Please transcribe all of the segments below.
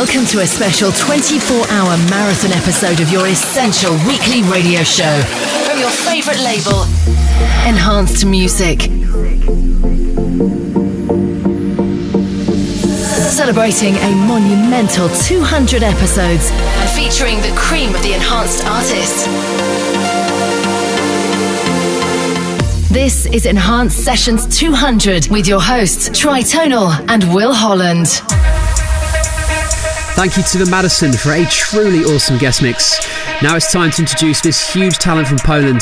Welcome to a special 24 hour marathon episode of your essential weekly radio show from your favorite label, Enhanced Music. Celebrating a monumental 200 episodes and featuring the cream of the enhanced artists. This is Enhanced Sessions 200 with your hosts Tritonal and Will Holland. Thank you to the Madison for a truly awesome guest mix. Now it's time to introduce this huge talent from Poland,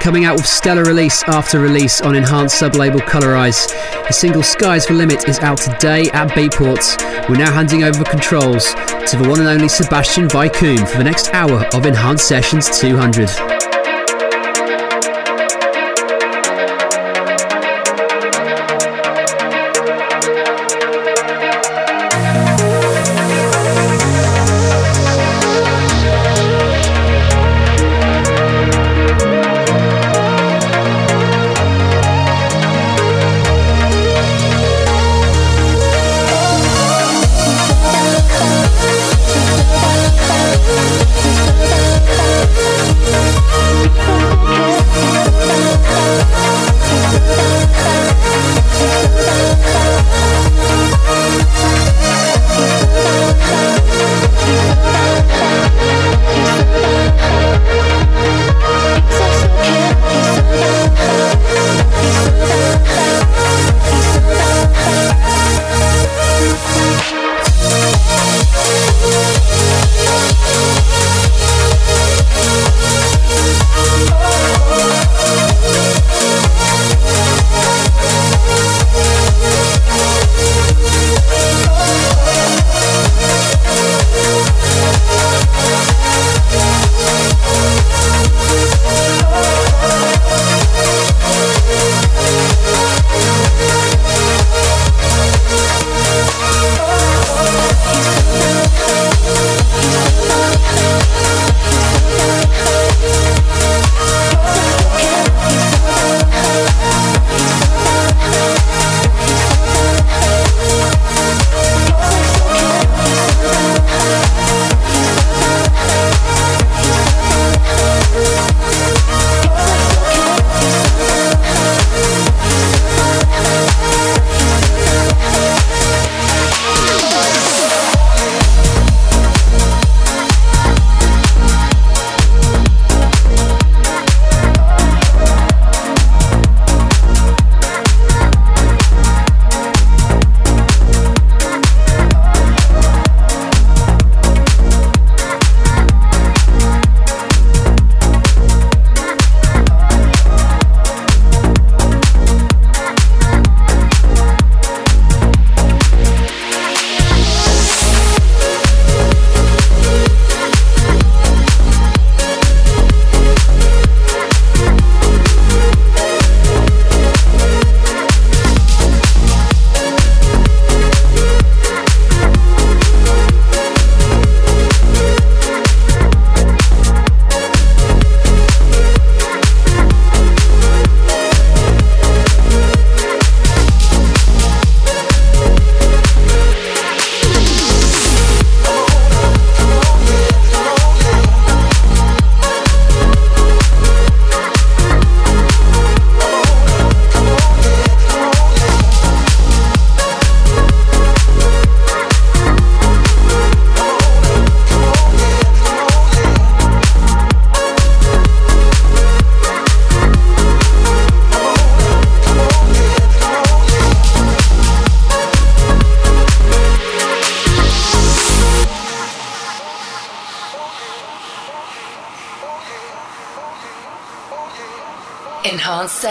coming out with stellar release after release on enhanced sub-label Colorize. The single Skies for Limit is out today at Beatport. We're now handing over controls to the one and only Sebastian Vaikum for the next hour of Enhanced Sessions 200.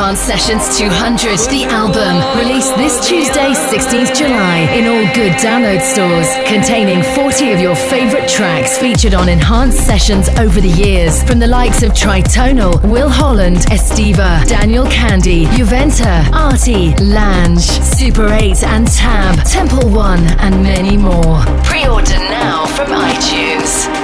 Enhanced Sessions 200, the album, released this Tuesday, 16th July, in all good download stores, containing 40 of your favorite tracks featured on Enhanced Sessions over the years, from the likes of Tritonal, Will Holland, Estiva, Daniel Kandi, Juventa, ARTY, Lange, Super 8 and Tab, Temple One, and many more. Pre-order now from iTunes.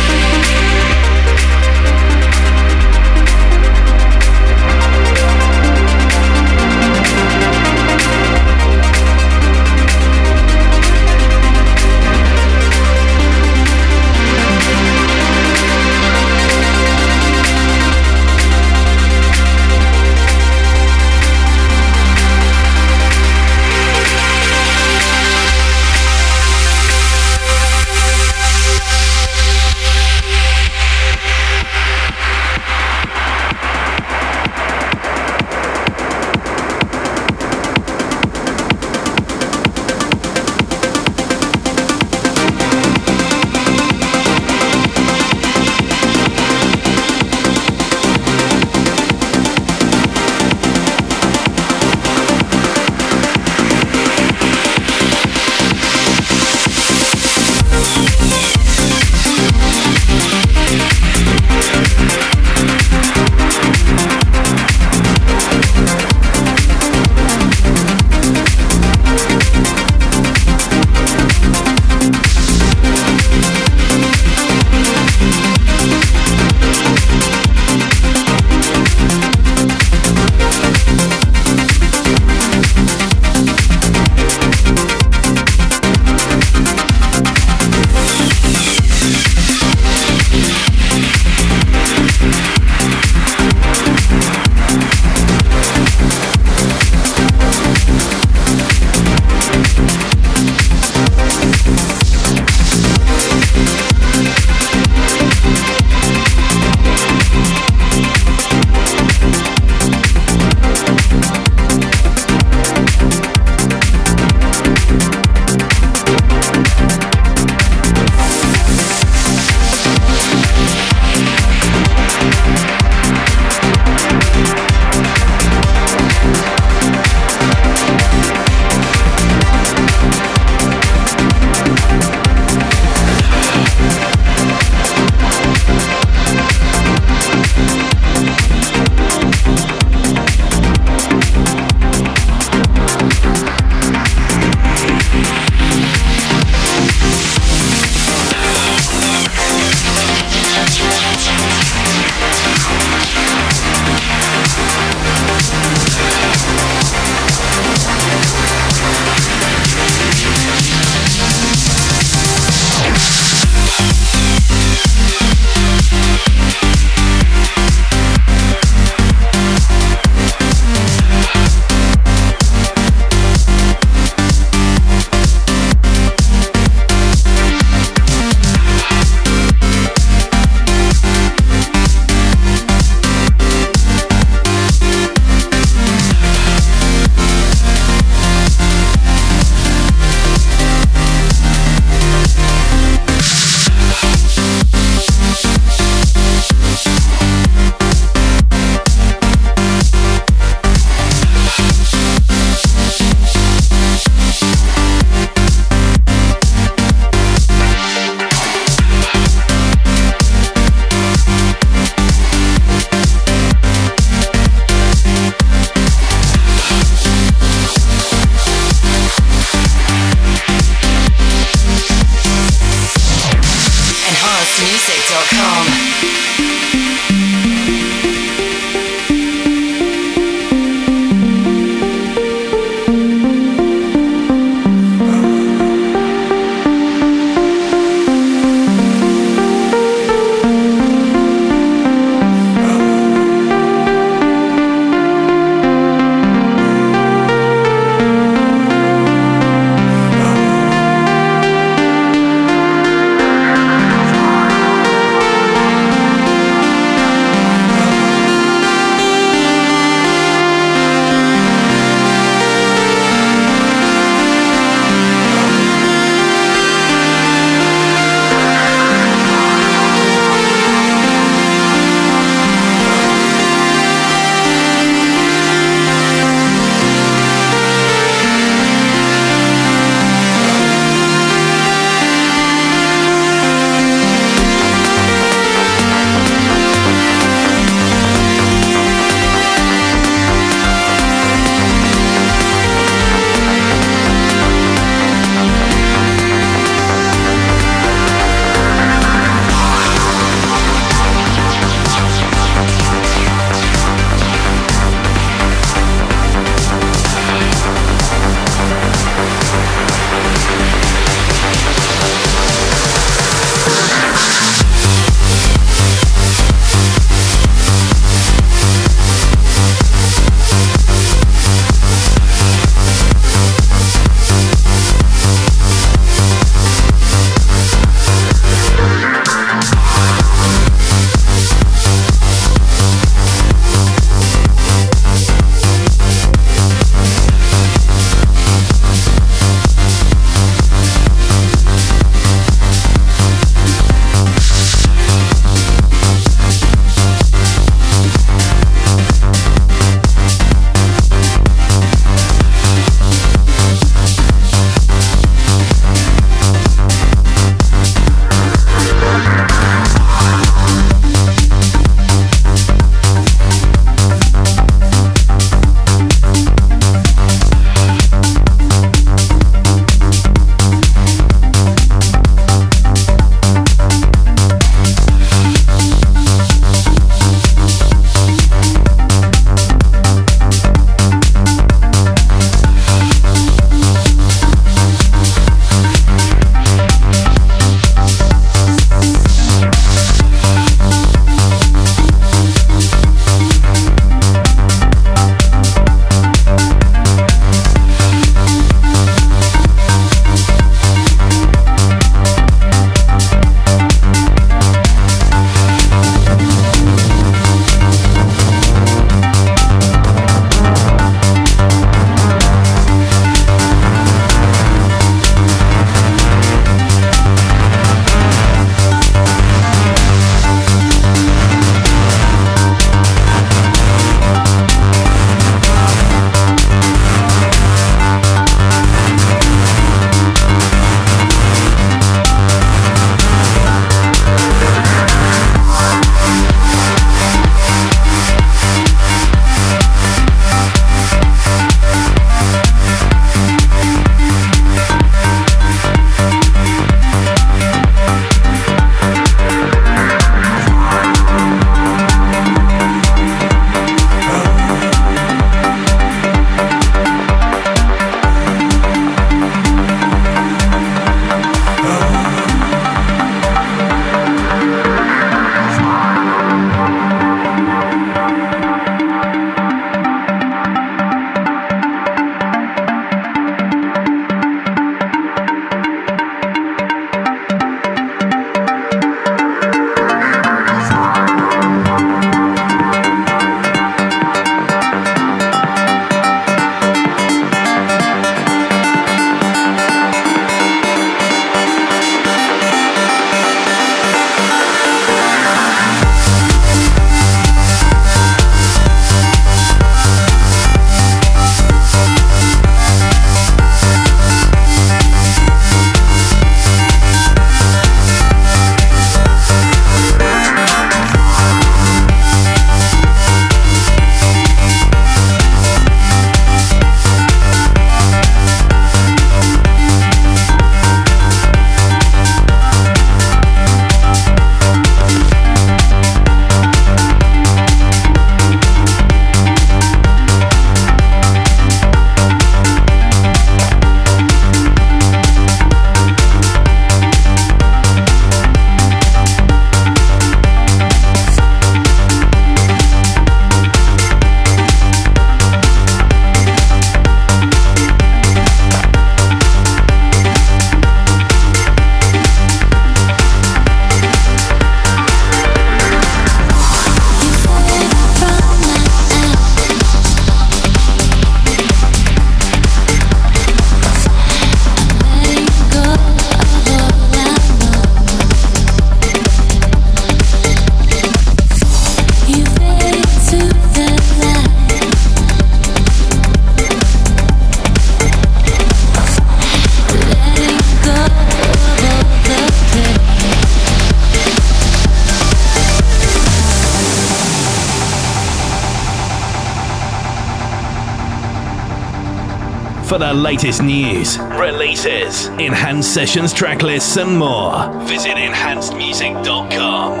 For the latest news, releases, enhanced sessions, track lists, and more, visit enhancedmusic.com.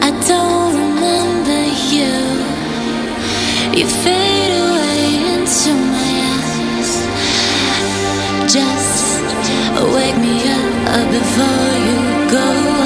I don't remember you. You fade away into my eyes. Just wake me up before you go.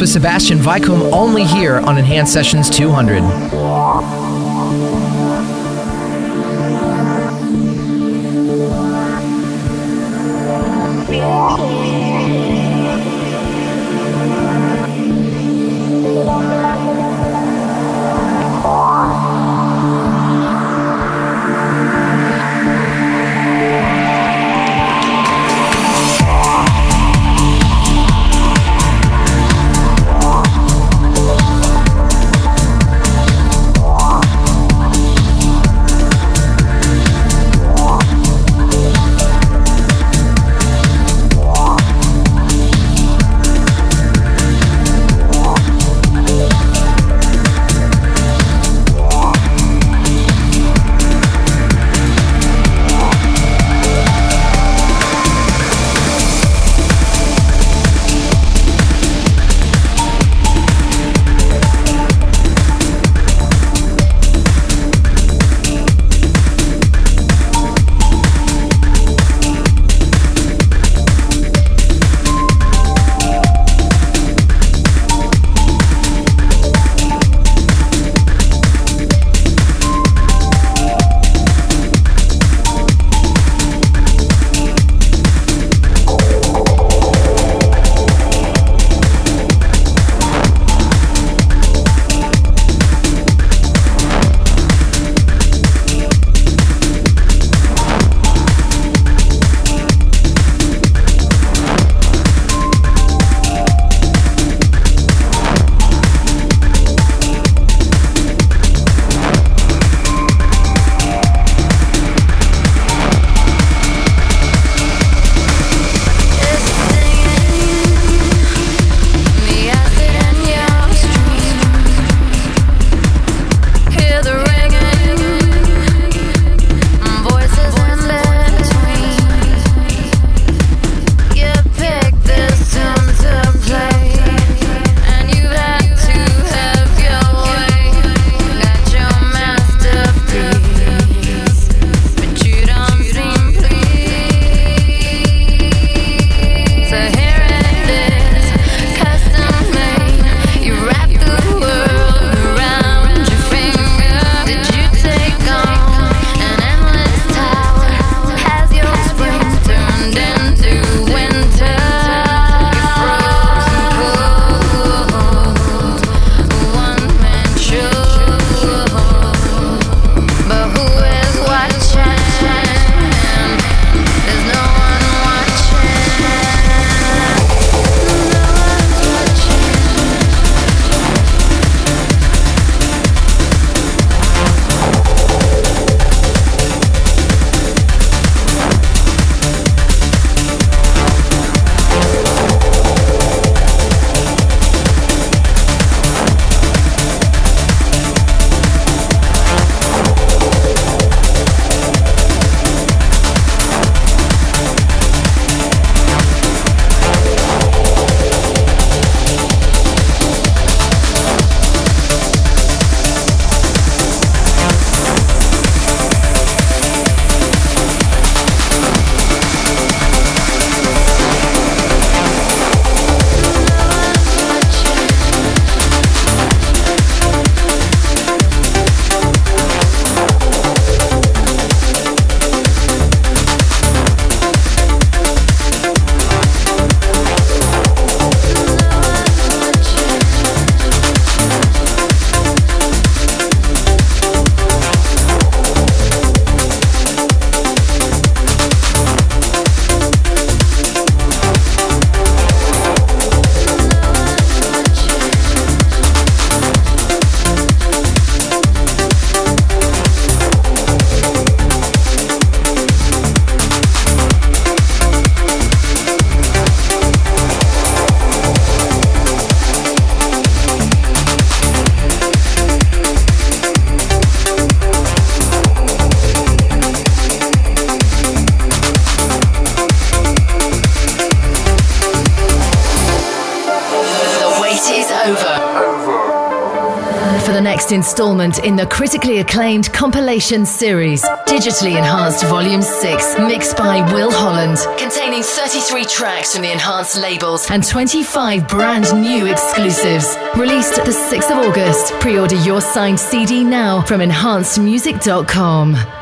With Sebastian Weikum only here on Enhanced Sessions 200. Installment in the critically acclaimed compilation series, Digitally Enhanced Volume 6, mixed by Will Holland, containing 33 tracks from the enhanced labels and 25 brand new exclusives. Released the 6th of August. Pre order your signed CD now from enhancedmusic.com.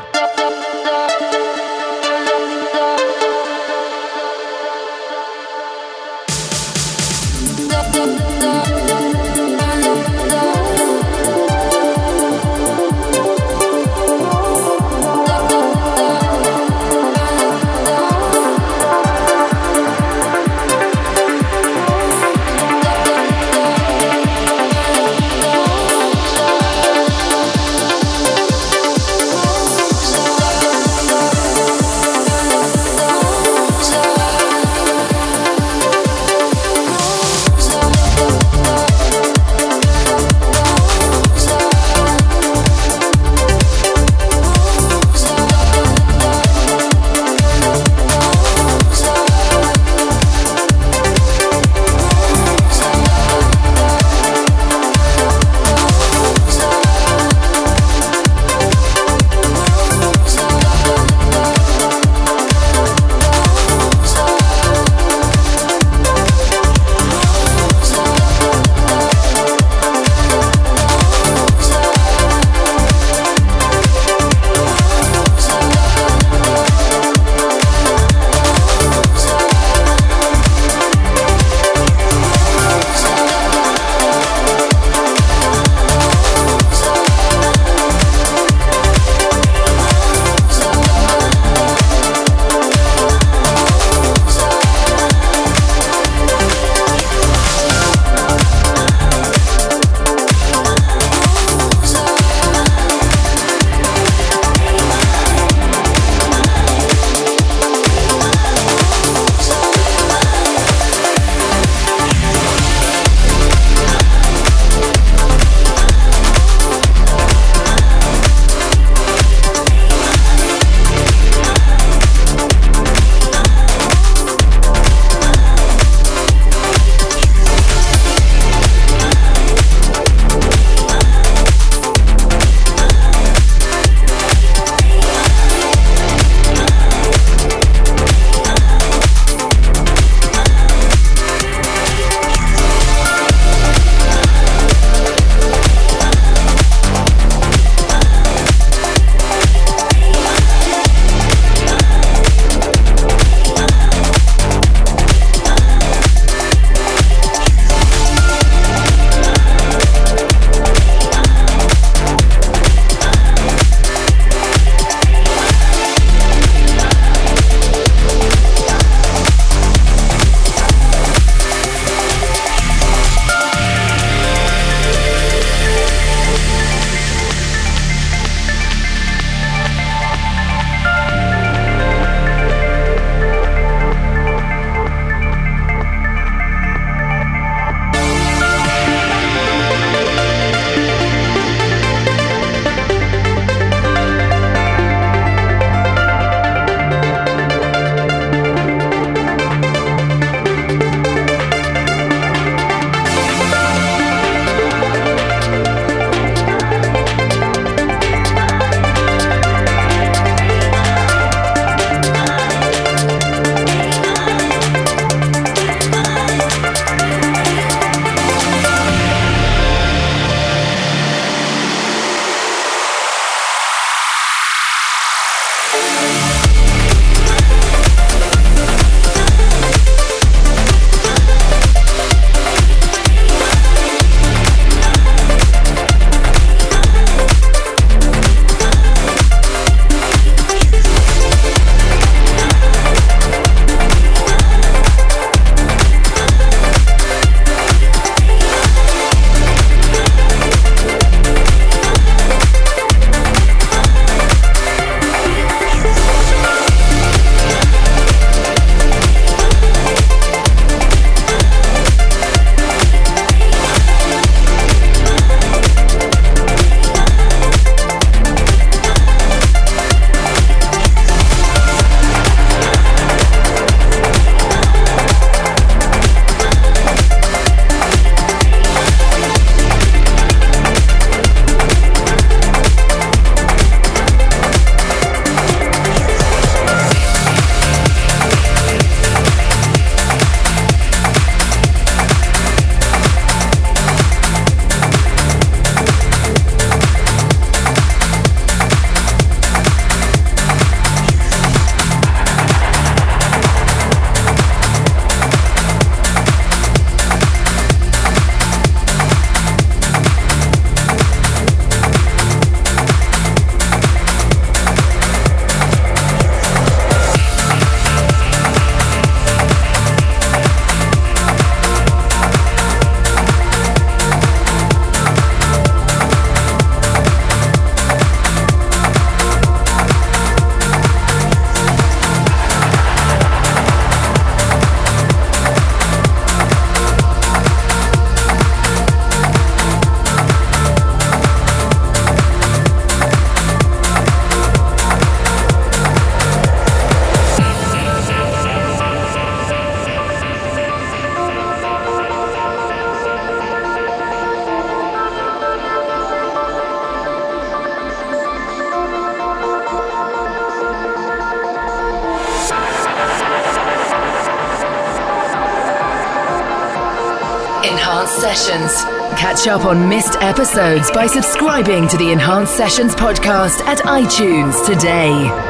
up on missed episodes by subscribing to the Enhanced Sessions podcast at iTunes today.